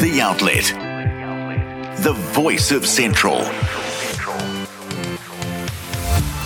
The Outlet. The voice of Central.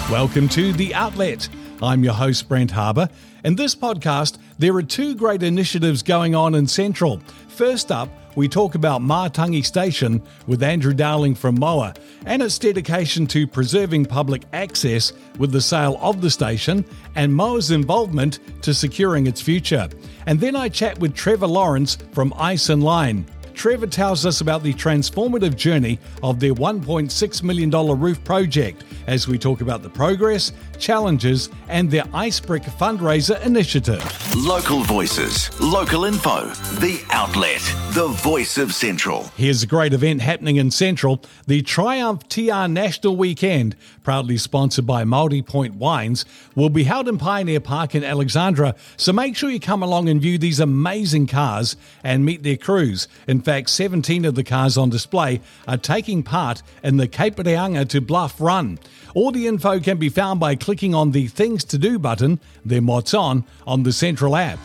Welcome to The Outlet. I'm your host, Brent Harbour. In this podcast, there are two great initiatives going on in Central. First up, we talk about Matangi Station with Andrew Dowling from Moa and its dedication to preserving public access with the sale of the station and Moa's involvement to securing its future. And then I chat with Trevor Lawrence from Iceinline. Trevor tells us about the transformative journey of their $1.6 million roof project as we talk about the progress, challenges, and their Icebrick fundraiser initiative. Local voices, local info. The Outlet. The voice of Central. Here's a great event happening in Central the Triumph TR National Weekend, proudly sponsored by Maori Point Wines, will be held in Pioneer Park in Alexandra. So make sure you come along and view these amazing cars and meet their crews. In fact, 17 of the cars on display are taking part in the Cape Reinga to Bluff Run. All the info can be found by clicking on the Things to Do button, then What's On, on the Central app.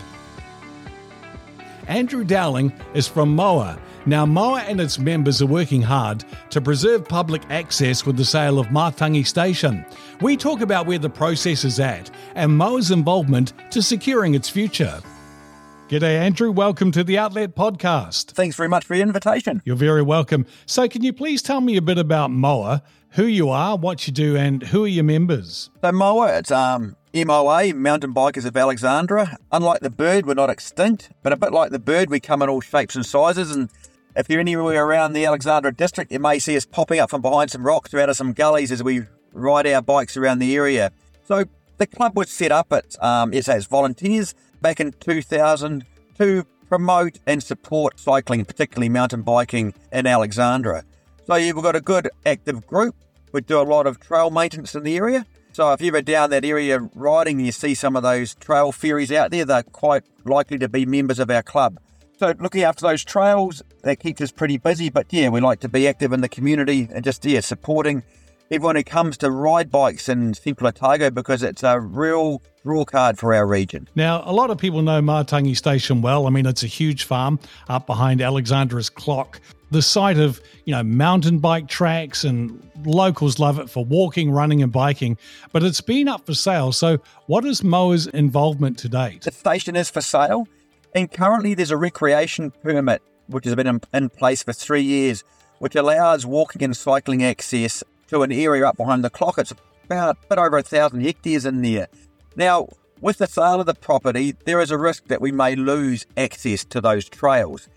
Andrew Dowling is from Moa. Now, Moa and its members are working hard to preserve public access with the sale of Matangi Station. We talk about where the process is at and Moa's involvement to securing its future. G'day, Andrew. Welcome to the Outlet Podcast. Thanks very much for the invitation. You're very welcome. So, can you please tell me a bit about Moa, who you are, what you do, and who are your members? So, MOA, it's um, MOA, Mountain Bikers of Alexandra. Unlike the bird, we're not extinct, but a bit like the bird, we come in all shapes and sizes. And if you're anywhere around the Alexandra district, you may see us popping up from behind some rocks or out of some gullies as we ride our bikes around the area. So, the club was set up at um, volunteers back in 2000 to promote and support cycling, particularly mountain biking in Alexandra. So you've got a good active group. We do a lot of trail maintenance in the area. So if you're down that area riding and you see some of those trail ferries out there, they're quite likely to be members of our club. So looking after those trails, that keeps us pretty busy. But yeah, we like to be active in the community and just yeah, supporting everyone who comes to ride bikes in Central Otago because it's a real draw card for our region. Now, a lot of people know Matangi Station well. I mean, it's a huge farm up behind Alexandra's clock. The site of, you know, mountain bike tracks and locals love it for walking, running and biking, but it's been up for sale. So what is Moa's involvement to date? The station is for sale and currently there's a recreation permit which has been in, in place for three years, which allows walking and cycling access to an area up behind the clock. It's about a bit over a thousand hectares in there. Now, with the sale of the property, there is a risk that we may lose access to those trails.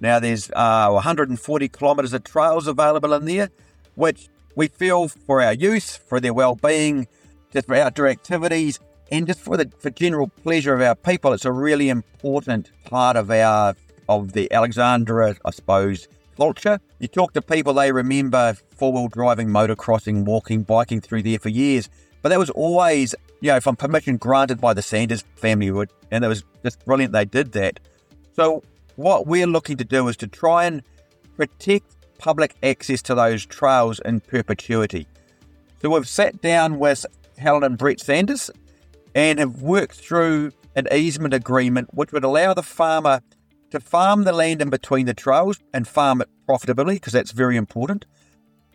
Now, there's uh, 140 kilometres of trails available in there, which we feel for our youth, for their well-being, just for outdoor activities, and just for the for general pleasure of our people. It's a really important part of our of the Alexandra, I suppose, culture. You talk to people, they remember four wheel driving, motocrossing, walking, biking through there for years. But that was always, you know, from permission granted by the Sanders family, would, and it was just brilliant they did that. So, what we're looking to do is to try and protect public access to those trails in perpetuity. So, we've sat down with Helen and Brett Sanders and have worked through an easement agreement which would allow the farmer to farm the land in between the trails and farm it profitably, because that's very important,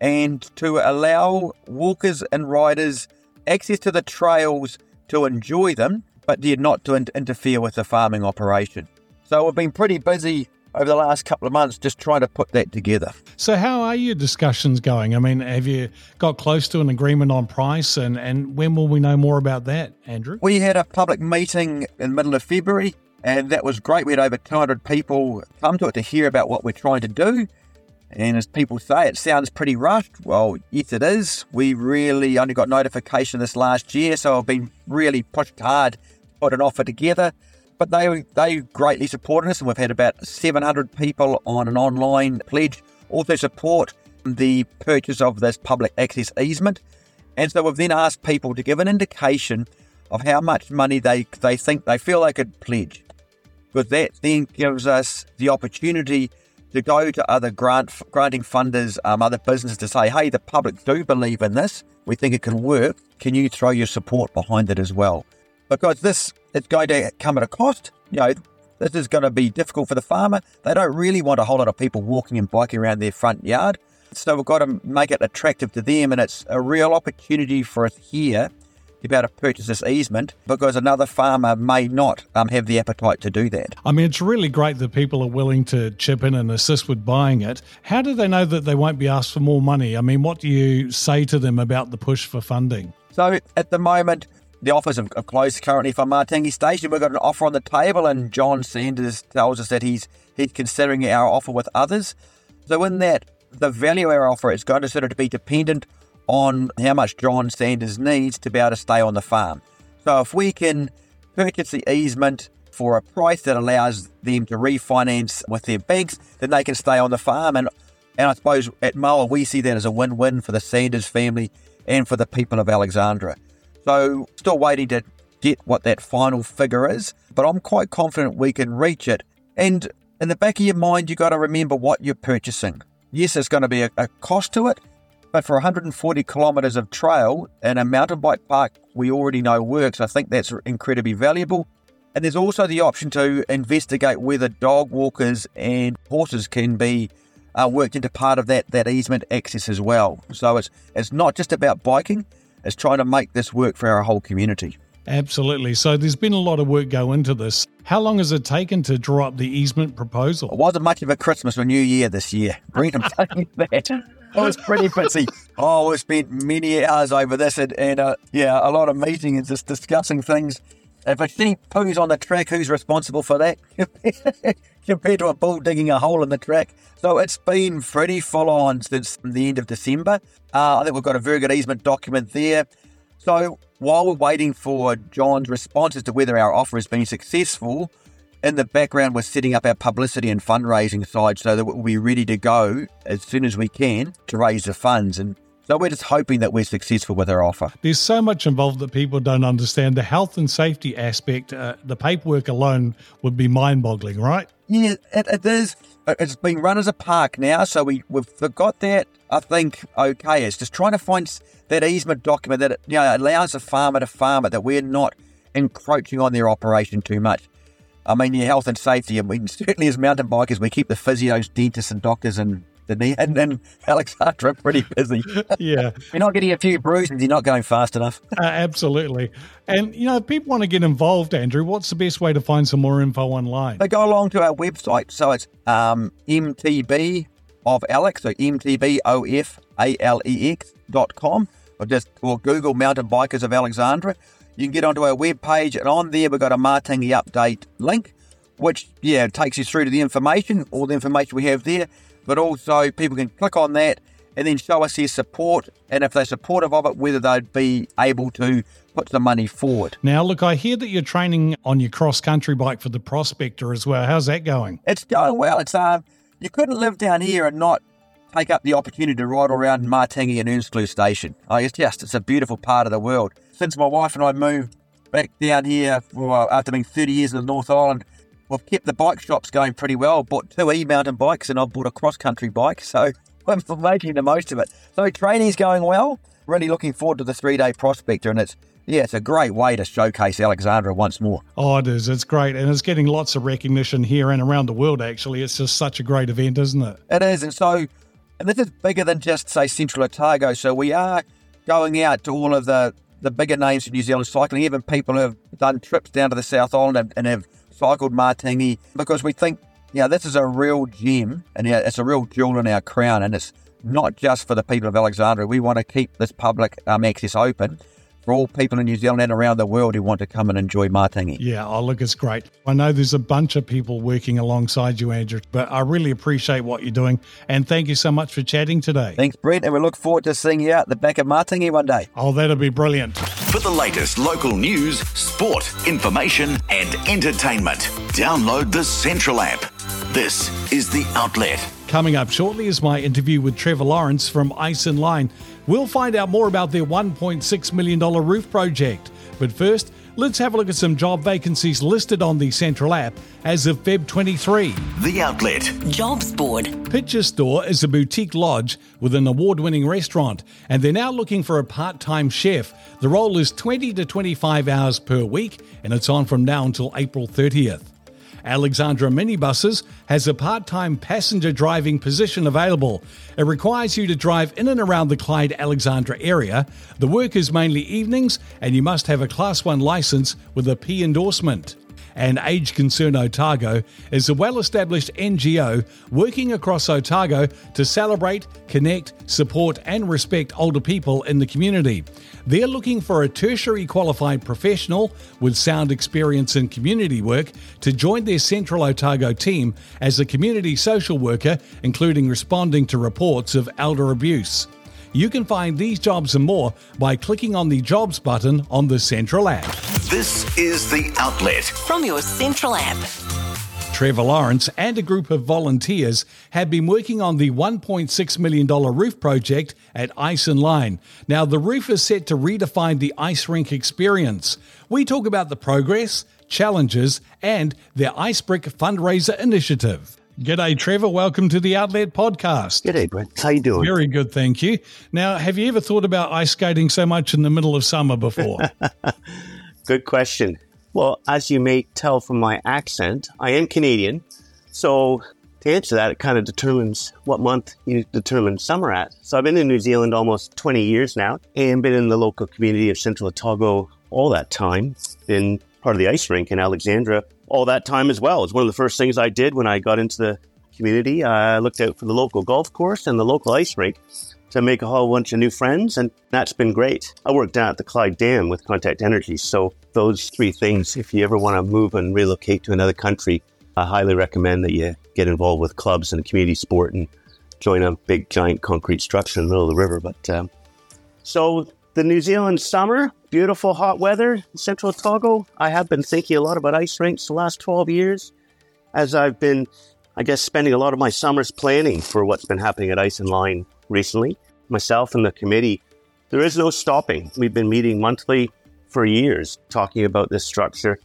and to allow walkers and riders access to the trails to enjoy them, but not to in- interfere with the farming operation. So we've been pretty busy over the last couple of months just trying to put that together. So, how are your discussions going? I mean, have you got close to an agreement on price, and, and when will we know more about that, Andrew? We had a public meeting in the middle of February and that was great. We had over 200 people come to it to hear about what we're trying to do. And as people say, it sounds pretty rushed. Well, yes, it is. We really only got notification this last year, so I've been really pushed hard to put an offer together. But they they greatly supported us, and we've had about 700 people on an online pledge also support the purchase of this public access easement. And so we've then asked people to give an indication of how much money they, they think they feel they could pledge because that then gives us the opportunity to go to other grant granting funders, um, other businesses to say, hey, the public do believe in this. We think it can work. Can you throw your support behind it as well? Because this is going to come at a cost. You know, this is going to be difficult for the farmer. They don't really want a whole lot of people walking and biking around their front yard. So we've got to make it attractive to them, and it's a real opportunity for us here to be able to purchase this easement because another farmer may not um, have the appetite to do that. I mean, it's really great that people are willing to chip in and assist with buying it. How do they know that they won't be asked for more money? I mean, what do you say to them about the push for funding? So at the moment, the offers have closed currently for Matangi Station. We've got an offer on the table, and John Sanders tells us that he's he's considering our offer with others. So in that, the value of our offer is going to sort of be dependent on how much John Sanders needs to be able to stay on the farm. So if we can purchase the easement for a price that allows them to refinance with their banks, then they can stay on the farm. And and I suppose at Moa we see that as a win-win for the Sanders family and for the people of Alexandra. So still waiting to get what that final figure is, but I'm quite confident we can reach it. And in the back of your mind, you've got to remember what you're purchasing. Yes, there's going to be a, a cost to it, but for 140 kilometres of trail and a mountain bike park we already know works, I think that's incredibly valuable. And there's also the option to investigate whether dog walkers and horses can be uh, worked into part of that, that easement access as well. So it's, it's not just about biking, it's trying to make this work for our whole community. Absolutely. So there's been a lot of work go into this. How long has it taken to draw up the easement proposal? It wasn't much of a Christmas or New Year this year. Brent, I'm telling you that. I was pretty busy. Oh, we spent many hours over this and, and uh, yeah, a lot of meetings and just discussing things. If a sheep poos on the track, who's responsible for that? Compared to a bull digging a hole in the track. So it's been pretty full on since the end of December. Uh, I think we've got a very good easement document there. So while we're waiting for John's response as to whether our offer has been successful, in the background, we're setting up our publicity and fundraising side so that we'll be ready to go as soon as we can to raise the funds. And so we're just hoping that we're successful with our offer. There's so much involved that people don't understand. The health and safety aspect, uh, the paperwork alone would be mind boggling, right? Yeah, it, it is. It's being run as a park now, so we, we've got that, I think, okay. It's just trying to find that easement document that you know, allows a farmer to farm it, that we're not encroaching on their operation too much. I mean, your health and safety. I mean, certainly as mountain bikers, we keep the physios, dentists, and doctors and the knee and then Alexandra pretty busy. yeah. you're not getting a few bruises, you're not going fast enough. Uh, absolutely. And, you know, if people want to get involved, Andrew, what's the best way to find some more info online? They go along to our website. So it's um, MTB of Alex, so MTBOFALEX dot com, or just or Google Mountain Bikers of Alexandra you can get onto our webpage, and on there we've got a Matangi update link, which yeah takes you through to the information, all the information we have there. But also people can click on that and then show us their support, and if they're supportive of it, whether they'd be able to put the money forward. Now, look, I hear that you're training on your cross country bike for the Prospector as well. How's that going? It's going well. It's um, you couldn't live down here and not take up the opportunity to ride around Matangi and Earnscleugh Station. Oh, it's just it's a beautiful part of the world since my wife and I moved back down here well, after being 30 years in the North Island, we've kept the bike shops going pretty well. Bought two e-mountain bikes and I've bought a cross-country bike, so I'm making the most of it. So training's going well. Really looking forward to the three-day prospector, and it's yeah, it's a great way to showcase Alexandra once more. Oh, it is. It's great. And it's getting lots of recognition here and around the world, actually. It's just such a great event, isn't it? It is. And so, and this is bigger than just, say, Central Otago. So we are going out to all of the the bigger names in New Zealand cycling, even people who have done trips down to the South Island and, and have cycled Matangi because we think, you know, this is a real gem and it's a real jewel in our crown. And it's not just for the people of Alexandria. We want to keep this public um, access open for all people in New Zealand and around the world who want to come and enjoy Matangi. Yeah, oh, look, it's great. I know there's a bunch of people working alongside you, Andrew, but I really appreciate what you're doing. And thank you so much for chatting today. Thanks, Brett. And we look forward to seeing you out the back of Matangi one day. Oh, that'll be brilliant. For the latest local news, sport, information, and entertainment, download the Central app. This is The Outlet. Coming up shortly is my interview with Trevor Lawrence from Iceinline. We'll find out more about their $1.6 million roof project. But first, let's have a look at some job vacancies listed on the Central app as of Feb 23. The Outlet. Jobs Board. Pitches Store is a boutique lodge with an award winning restaurant, and they're now looking for a part time chef. The role is 20 to 25 hours per week, and it's on from now until April 30th. Alexandra Minibuses has a part time passenger driving position available. It requires you to drive in and around the Clyde Alexandra area. The work is mainly evenings, and you must have a Class 1 licence with a P endorsement and Age Concern Otago is a well established NGO working across Otago to celebrate, connect, support, and respect older people in the community. They're looking for a tertiary qualified professional with sound experience in community work to join their Central Otago team as a community social worker, including responding to reports of elder abuse. You can find these jobs and more by clicking on the Jobs button on the Central app. This is The Outlet from your Central app. Trevor Lawrence and a group of volunteers have been working on the $1.6 million roof project at Iceinline. Now, the roof is set to redefine the ice rink experience. We talk about the progress, challenges, and their Ice Brick fundraiser initiative. G'day, Trevor. Welcome to the Outlet Podcast. G'day, Brent. How are you doing? Very good, thank you. Now, have you ever thought about ice skating so much in the middle of summer before? good question. Well, as you may tell from my accent, I am Canadian. So, to answer that, it kind of determines what month you determine summer at. So, I've been in New Zealand almost 20 years now and been in the local community of Central Otago all that time. Been part of the ice rink in Alexandra all that time as well. It's one of the first things I did when I got into the community. I looked out for the local golf course and the local ice rink to make a whole bunch of new friends, and that's been great. I worked down at the Clyde Dam with Contact Energy, so those three things, if you ever want to move and relocate to another country, I highly recommend that you get involved with clubs and community sport and join a big giant concrete structure in the middle of the river. But um, so the New Zealand summer, beautiful hot weather in central Otago. I have been thinking a lot about ice rinks the last 12 years as I've been, I guess, spending a lot of my summers planning for what's been happening at Iceinline recently. Myself and the committee, there is no stopping. We've been meeting monthly for years talking about this structure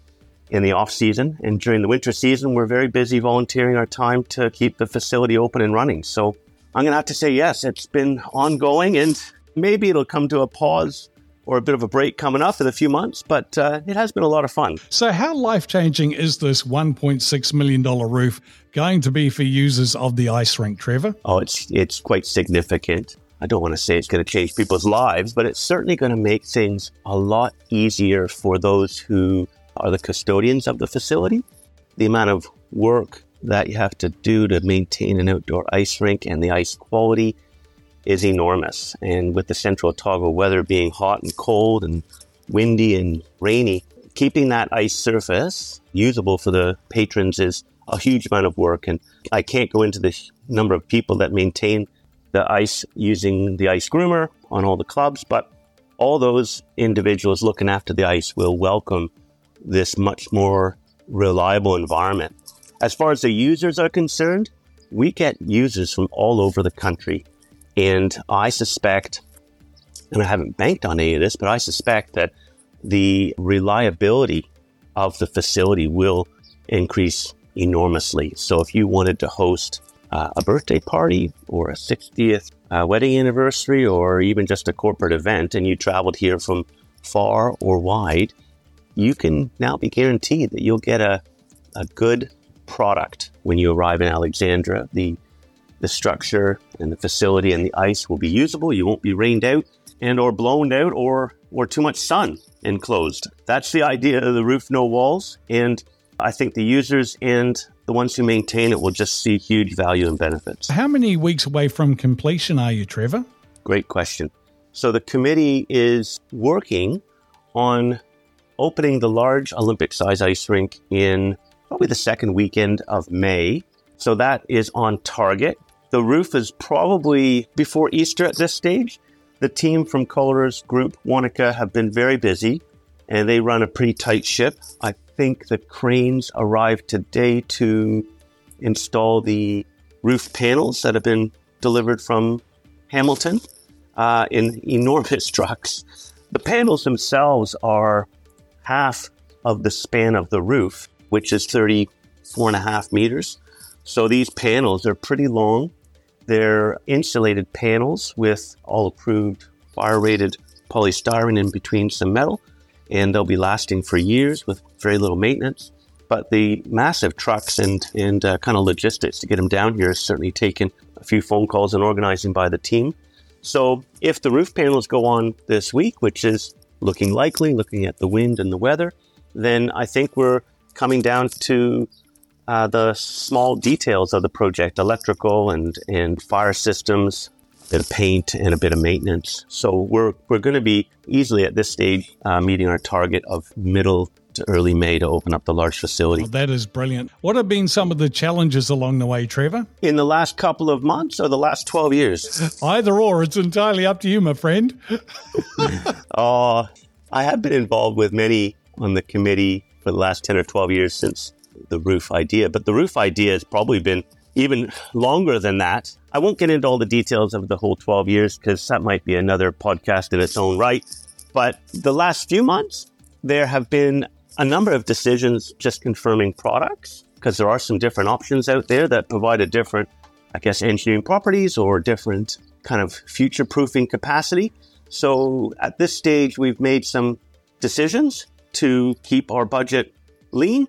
in the off season and during the winter season we're very busy volunteering our time to keep the facility open and running so i'm going to have to say yes it's been ongoing and Maybe it'll come to a pause or a bit of a break coming up in a few months, but uh, it has been a lot of fun. So, how life changing is this $1.6 million roof going to be for users of the ice rink, Trevor? Oh, it's, it's quite significant. I don't want to say it's going to change people's lives, but it's certainly going to make things a lot easier for those who are the custodians of the facility. The amount of work that you have to do to maintain an outdoor ice rink and the ice quality is enormous. And with the central Otago weather being hot and cold and windy and rainy, keeping that ice surface usable for the patrons is a huge amount of work. And I can't go into the number of people that maintain the ice using the ice groomer on all the clubs, but all those individuals looking after the ice will welcome this much more reliable environment. As far as the users are concerned, we get users from all over the country and I suspect, and I haven't banked on any of this, but I suspect that the reliability of the facility will increase enormously. So if you wanted to host uh, a birthday party or a 60th uh, wedding anniversary or even just a corporate event and you traveled here from far or wide, you can now be guaranteed that you'll get a, a good product when you arrive in Alexandra. The the structure and the facility and the ice will be usable. You won't be rained out and or blown out or or too much sun enclosed. That's the idea of the roof no walls and I think the users and the ones who maintain it will just see huge value and benefits. How many weeks away from completion are you, Trevor? Great question. So the committee is working on opening the large Olympic size ice rink in probably the second weekend of May. So that is on target. The roof is probably before Easter at this stage. The team from Colors Group Wanaka have been very busy and they run a pretty tight ship. I think the cranes arrived today to install the roof panels that have been delivered from Hamilton uh, in enormous trucks. The panels themselves are half of the span of the roof, which is 34 and a half meters. So these panels are pretty long. They're insulated panels with all approved fire rated polystyrene in between some metal, and they'll be lasting for years with very little maintenance. but the massive trucks and and uh, kind of logistics to get them down here has certainly taken a few phone calls and organizing by the team. So if the roof panels go on this week, which is looking likely, looking at the wind and the weather, then I think we're coming down to uh, the small details of the project, electrical and, and fire systems, a bit of paint and a bit of maintenance. So we're, we're going to be easily at this stage uh, meeting our target of middle to early May to open up the large facility. Oh, that is brilliant. What have been some of the challenges along the way, Trevor? In the last couple of months or the last 12 years? Either or, it's entirely up to you, my friend. uh, I have been involved with many on the committee for the last 10 or 12 years since the roof idea, but the roof idea has probably been even longer than that. I won't get into all the details of the whole 12 years because that might be another podcast in its own right. But the last few months, there have been a number of decisions just confirming products because there are some different options out there that provide a different, I guess, engineering properties or different kind of future proofing capacity. So at this stage, we've made some decisions to keep our budget lean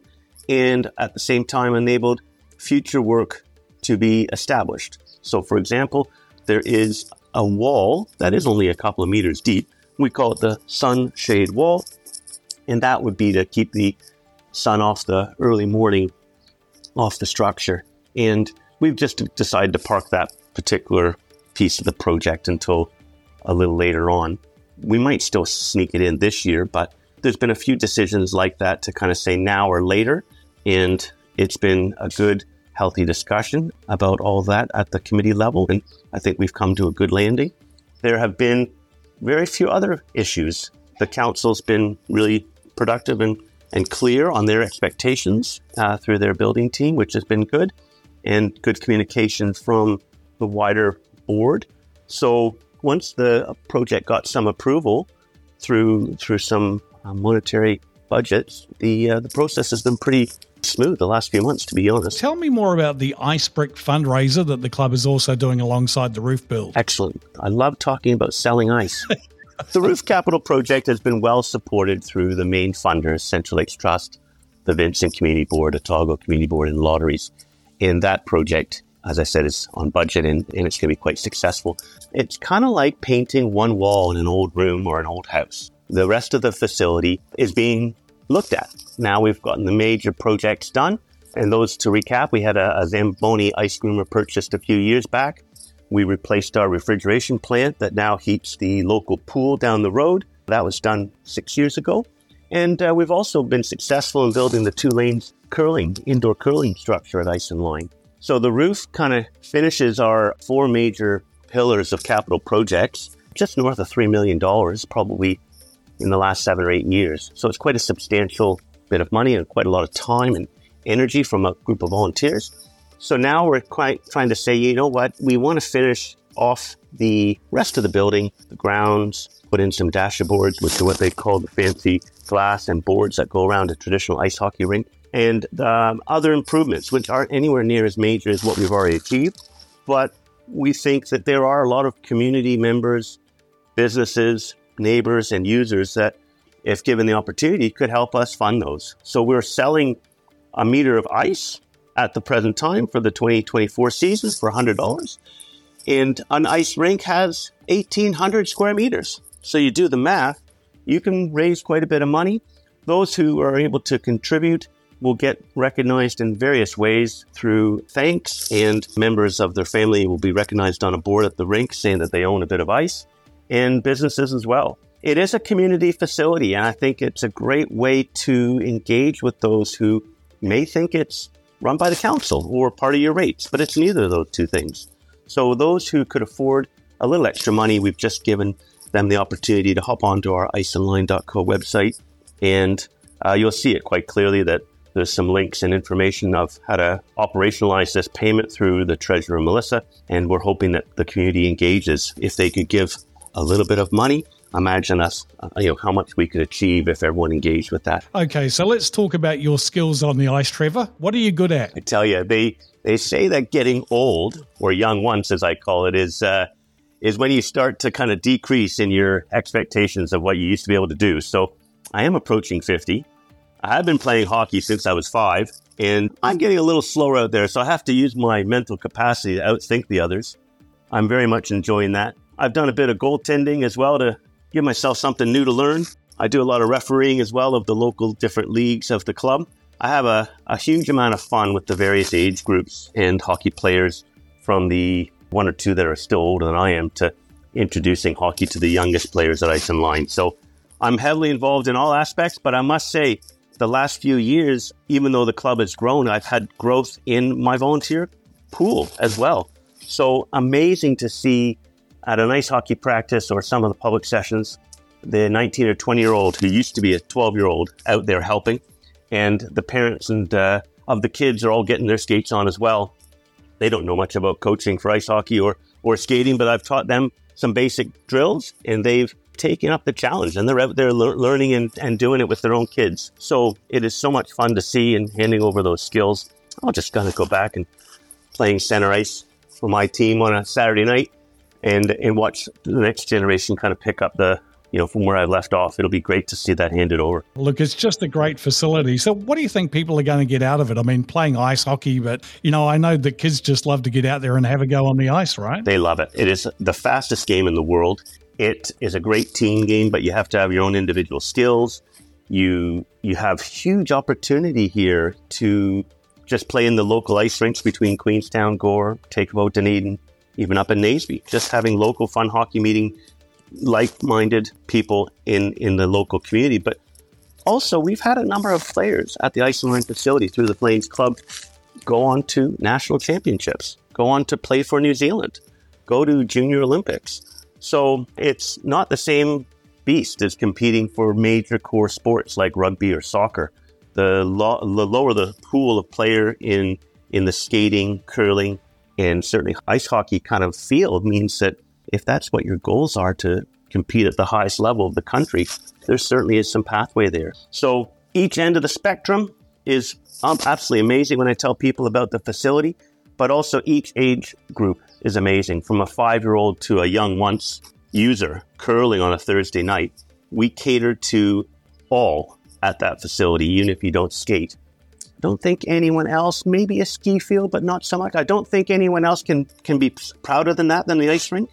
and at the same time enabled future work to be established. So, for example, there is a wall that is only a couple of meters deep. We call it the sunshade wall and that would be to keep the sun off the early morning off the structure. And we've just decided to park that particular piece of the project until a little later on. We might still sneak it in this year, but there's been a few decisions like that to kind of say now or later. And it's been a good, healthy discussion about all that at the committee level. And I think we've come to a good landing. There have been very few other issues. The council's been really productive and, and clear on their expectations uh, through their building team, which has been good, and good communication from the wider board. So once the project got some approval through through some monetary budgets, the uh, the process has been pretty smooth the last few months, to be honest. Tell me more about the Ice Brick fundraiser that the club is also doing alongside the roof build. Excellent. I love talking about selling ice. the Roof Capital project has been well supported through the main funders, Central Lakes Trust, the Vincent Community Board, Otago Community Board, and lotteries. And that project, as I said, is on budget and, and it's going to be quite successful. It's kind of like painting one wall in an old room or an old house. The rest of the facility is being looked at. Now we've gotten the major projects done. And those to recap, we had a, a Zamboni ice groomer purchased a few years back. We replaced our refrigeration plant that now heats the local pool down the road. That was done six years ago. And uh, we've also been successful in building the two lanes curling, indoor curling structure at Iceinline. So the roof kind of finishes our four major pillars of capital projects, just north of $3 million, probably in the last seven or eight years. So it's quite a substantial bit of money and quite a lot of time and energy from a group of volunteers. So now we're quite trying to say, you know what, we want to finish off the rest of the building, the grounds, put in some dashboards, which are what they call the fancy glass and boards that go around a traditional ice hockey rink, and um, other improvements, which aren't anywhere near as major as what we've already achieved. But we think that there are a lot of community members, businesses, neighbors, and users that, if given the opportunity, could help us fund those. So we're selling a meter of ice at the present time for the 2024 season for $100. And an ice rink has 1,800 square meters. So you do the math, you can raise quite a bit of money. Those who are able to contribute will get recognized in various ways through thanks, and members of their family will be recognized on a board at the rink saying that they own a bit of ice, and businesses as well. It is a community facility, and I think it's a great way to engage with those who may think it's run by the council or part of your rates, but it's neither of those two things. So those who could afford a little extra money, we've just given them the opportunity to hop onto our iceinline.co website, and uh, you'll see it quite clearly that there's some links and information of how to operationalize this payment through the treasurer Melissa, and we're hoping that the community engages. If they could give a little bit of money, imagine us, uh, you know, how much we could achieve if everyone engaged with that. Okay, so let's talk about your skills on the ice, Trevor. What are you good at? I tell you, they they say that getting old or young once, as I call it, is uh, is when you start to kind of decrease in your expectations of what you used to be able to do. So I am approaching fifty. I have been playing hockey since I was five, and I'm getting a little slower out there, so I have to use my mental capacity to outthink the others. I'm very much enjoying that. I've done a bit of goaltending as well to give myself something new to learn. I do a lot of refereeing as well of the local different leagues of the club. I have a, a huge amount of fun with the various age groups and hockey players from the one or two that are still older than I am to introducing hockey to the youngest players at Iceinline. So I'm heavily involved in all aspects, but I must say, the last few years, even though the club has grown, I've had growth in my volunteer pool as well. So amazing to see at an ice hockey practice or some of the public sessions, the 19 or 20 year old who used to be a 12 year old out there helping, and the parents and uh, of the kids are all getting their skates on as well. They don't know much about coaching for ice hockey or or skating, but I've taught them some basic drills, and they've taken up the challenge and they're out there le- learning and, and doing it with their own kids. So it is so much fun to see and handing over those skills. I'll just of go back and playing center ice for my team on a Saturday night and and watch the next generation kind of pick up the you know from where I left off. It'll be great to see that handed over. Look, it's just a great facility. So, what do you think people are going to get out of it? I mean, playing ice hockey, but you know, I know the kids just love to get out there and have a go on the ice, right? They love it. It is the fastest game in the world. It is a great team game, but you have to have your own individual skills. You you have huge opportunity here to just play in the local ice rinks between Queenstown, Gore, Take Dunedin, even up in Naseby. Just having local fun hockey meeting like-minded people in in the local community. But also, we've had a number of players at the Iceinline facility through the Flames Club go on to national championships, go on to play for New Zealand, go to Junior Olympics. So it's not the same beast as competing for major core sports like rugby or soccer. The, lo- the lower the pool of player in in the skating, curling, and certainly ice hockey kind of field means that if that's what your goals are to compete at the highest level of the country, there certainly is some pathway there. So each end of the spectrum is um, absolutely amazing when I tell people about the facility, but also each age group is amazing. From a five year old to a young once user curling on a Thursday night, we cater to all at that facility, even if you don't skate. Don't think anyone else, maybe a ski field, but not so much. I don't think anyone else can, can be prouder than that than the ice rink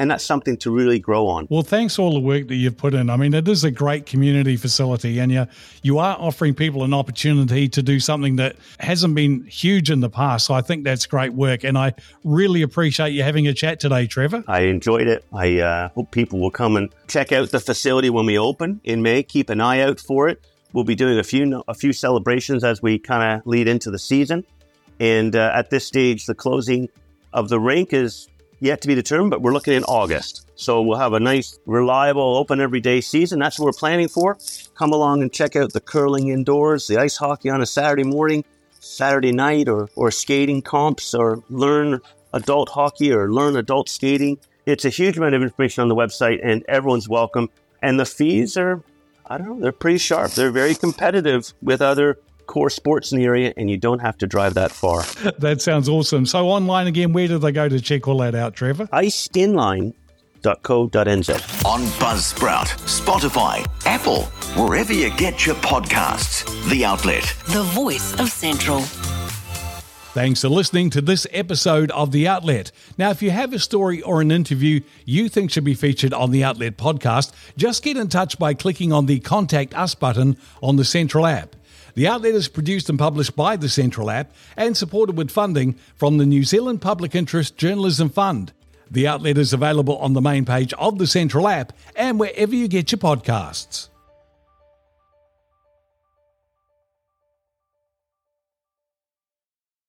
and that's something to really grow on. Well, thanks for all the work that you've put in. I mean, it is a great community facility, and you you are offering people an opportunity to do something that hasn't been huge in the past. So I think that's great work, and I really appreciate you having a chat today, Trevor. I enjoyed it. I uh, hope people will come and check out the facility when we open in May. Keep an eye out for it. We'll be doing a few a few celebrations as we kind of lead into the season, and uh, at this stage, the closing of the rink is yet to be determined, but we're looking in August. So we'll have a nice, reliable, open everyday season. That's what we're planning for. Come along and check out the curling indoors, the ice hockey on a Saturday morning, Saturday night, or, or skating comps, or learn adult hockey or learn adult skating. It's a huge amount of information on the website, and everyone's welcome. And the fees are, I don't know, they're pretty sharp. They're very competitive with other core sports in the area, and you don't have to drive that far. that sounds awesome. So, online again, where do they go to check all that out, Trevor? Iceinline.co.nz. On Buzzsprout, Spotify, Apple, wherever you get your podcasts. The Outlet. The voice of Central. Thanks for listening to this episode of The Outlet. Now, if you have a story or an interview you think should be featured on The Outlet podcast, just get in touch by clicking on the Contact Us button on the Central app. The outlet is produced and published by the Central app and supported with funding from the New Zealand Public Interest Journalism Fund. The outlet is available on the main page of the Central app and wherever you get your podcasts.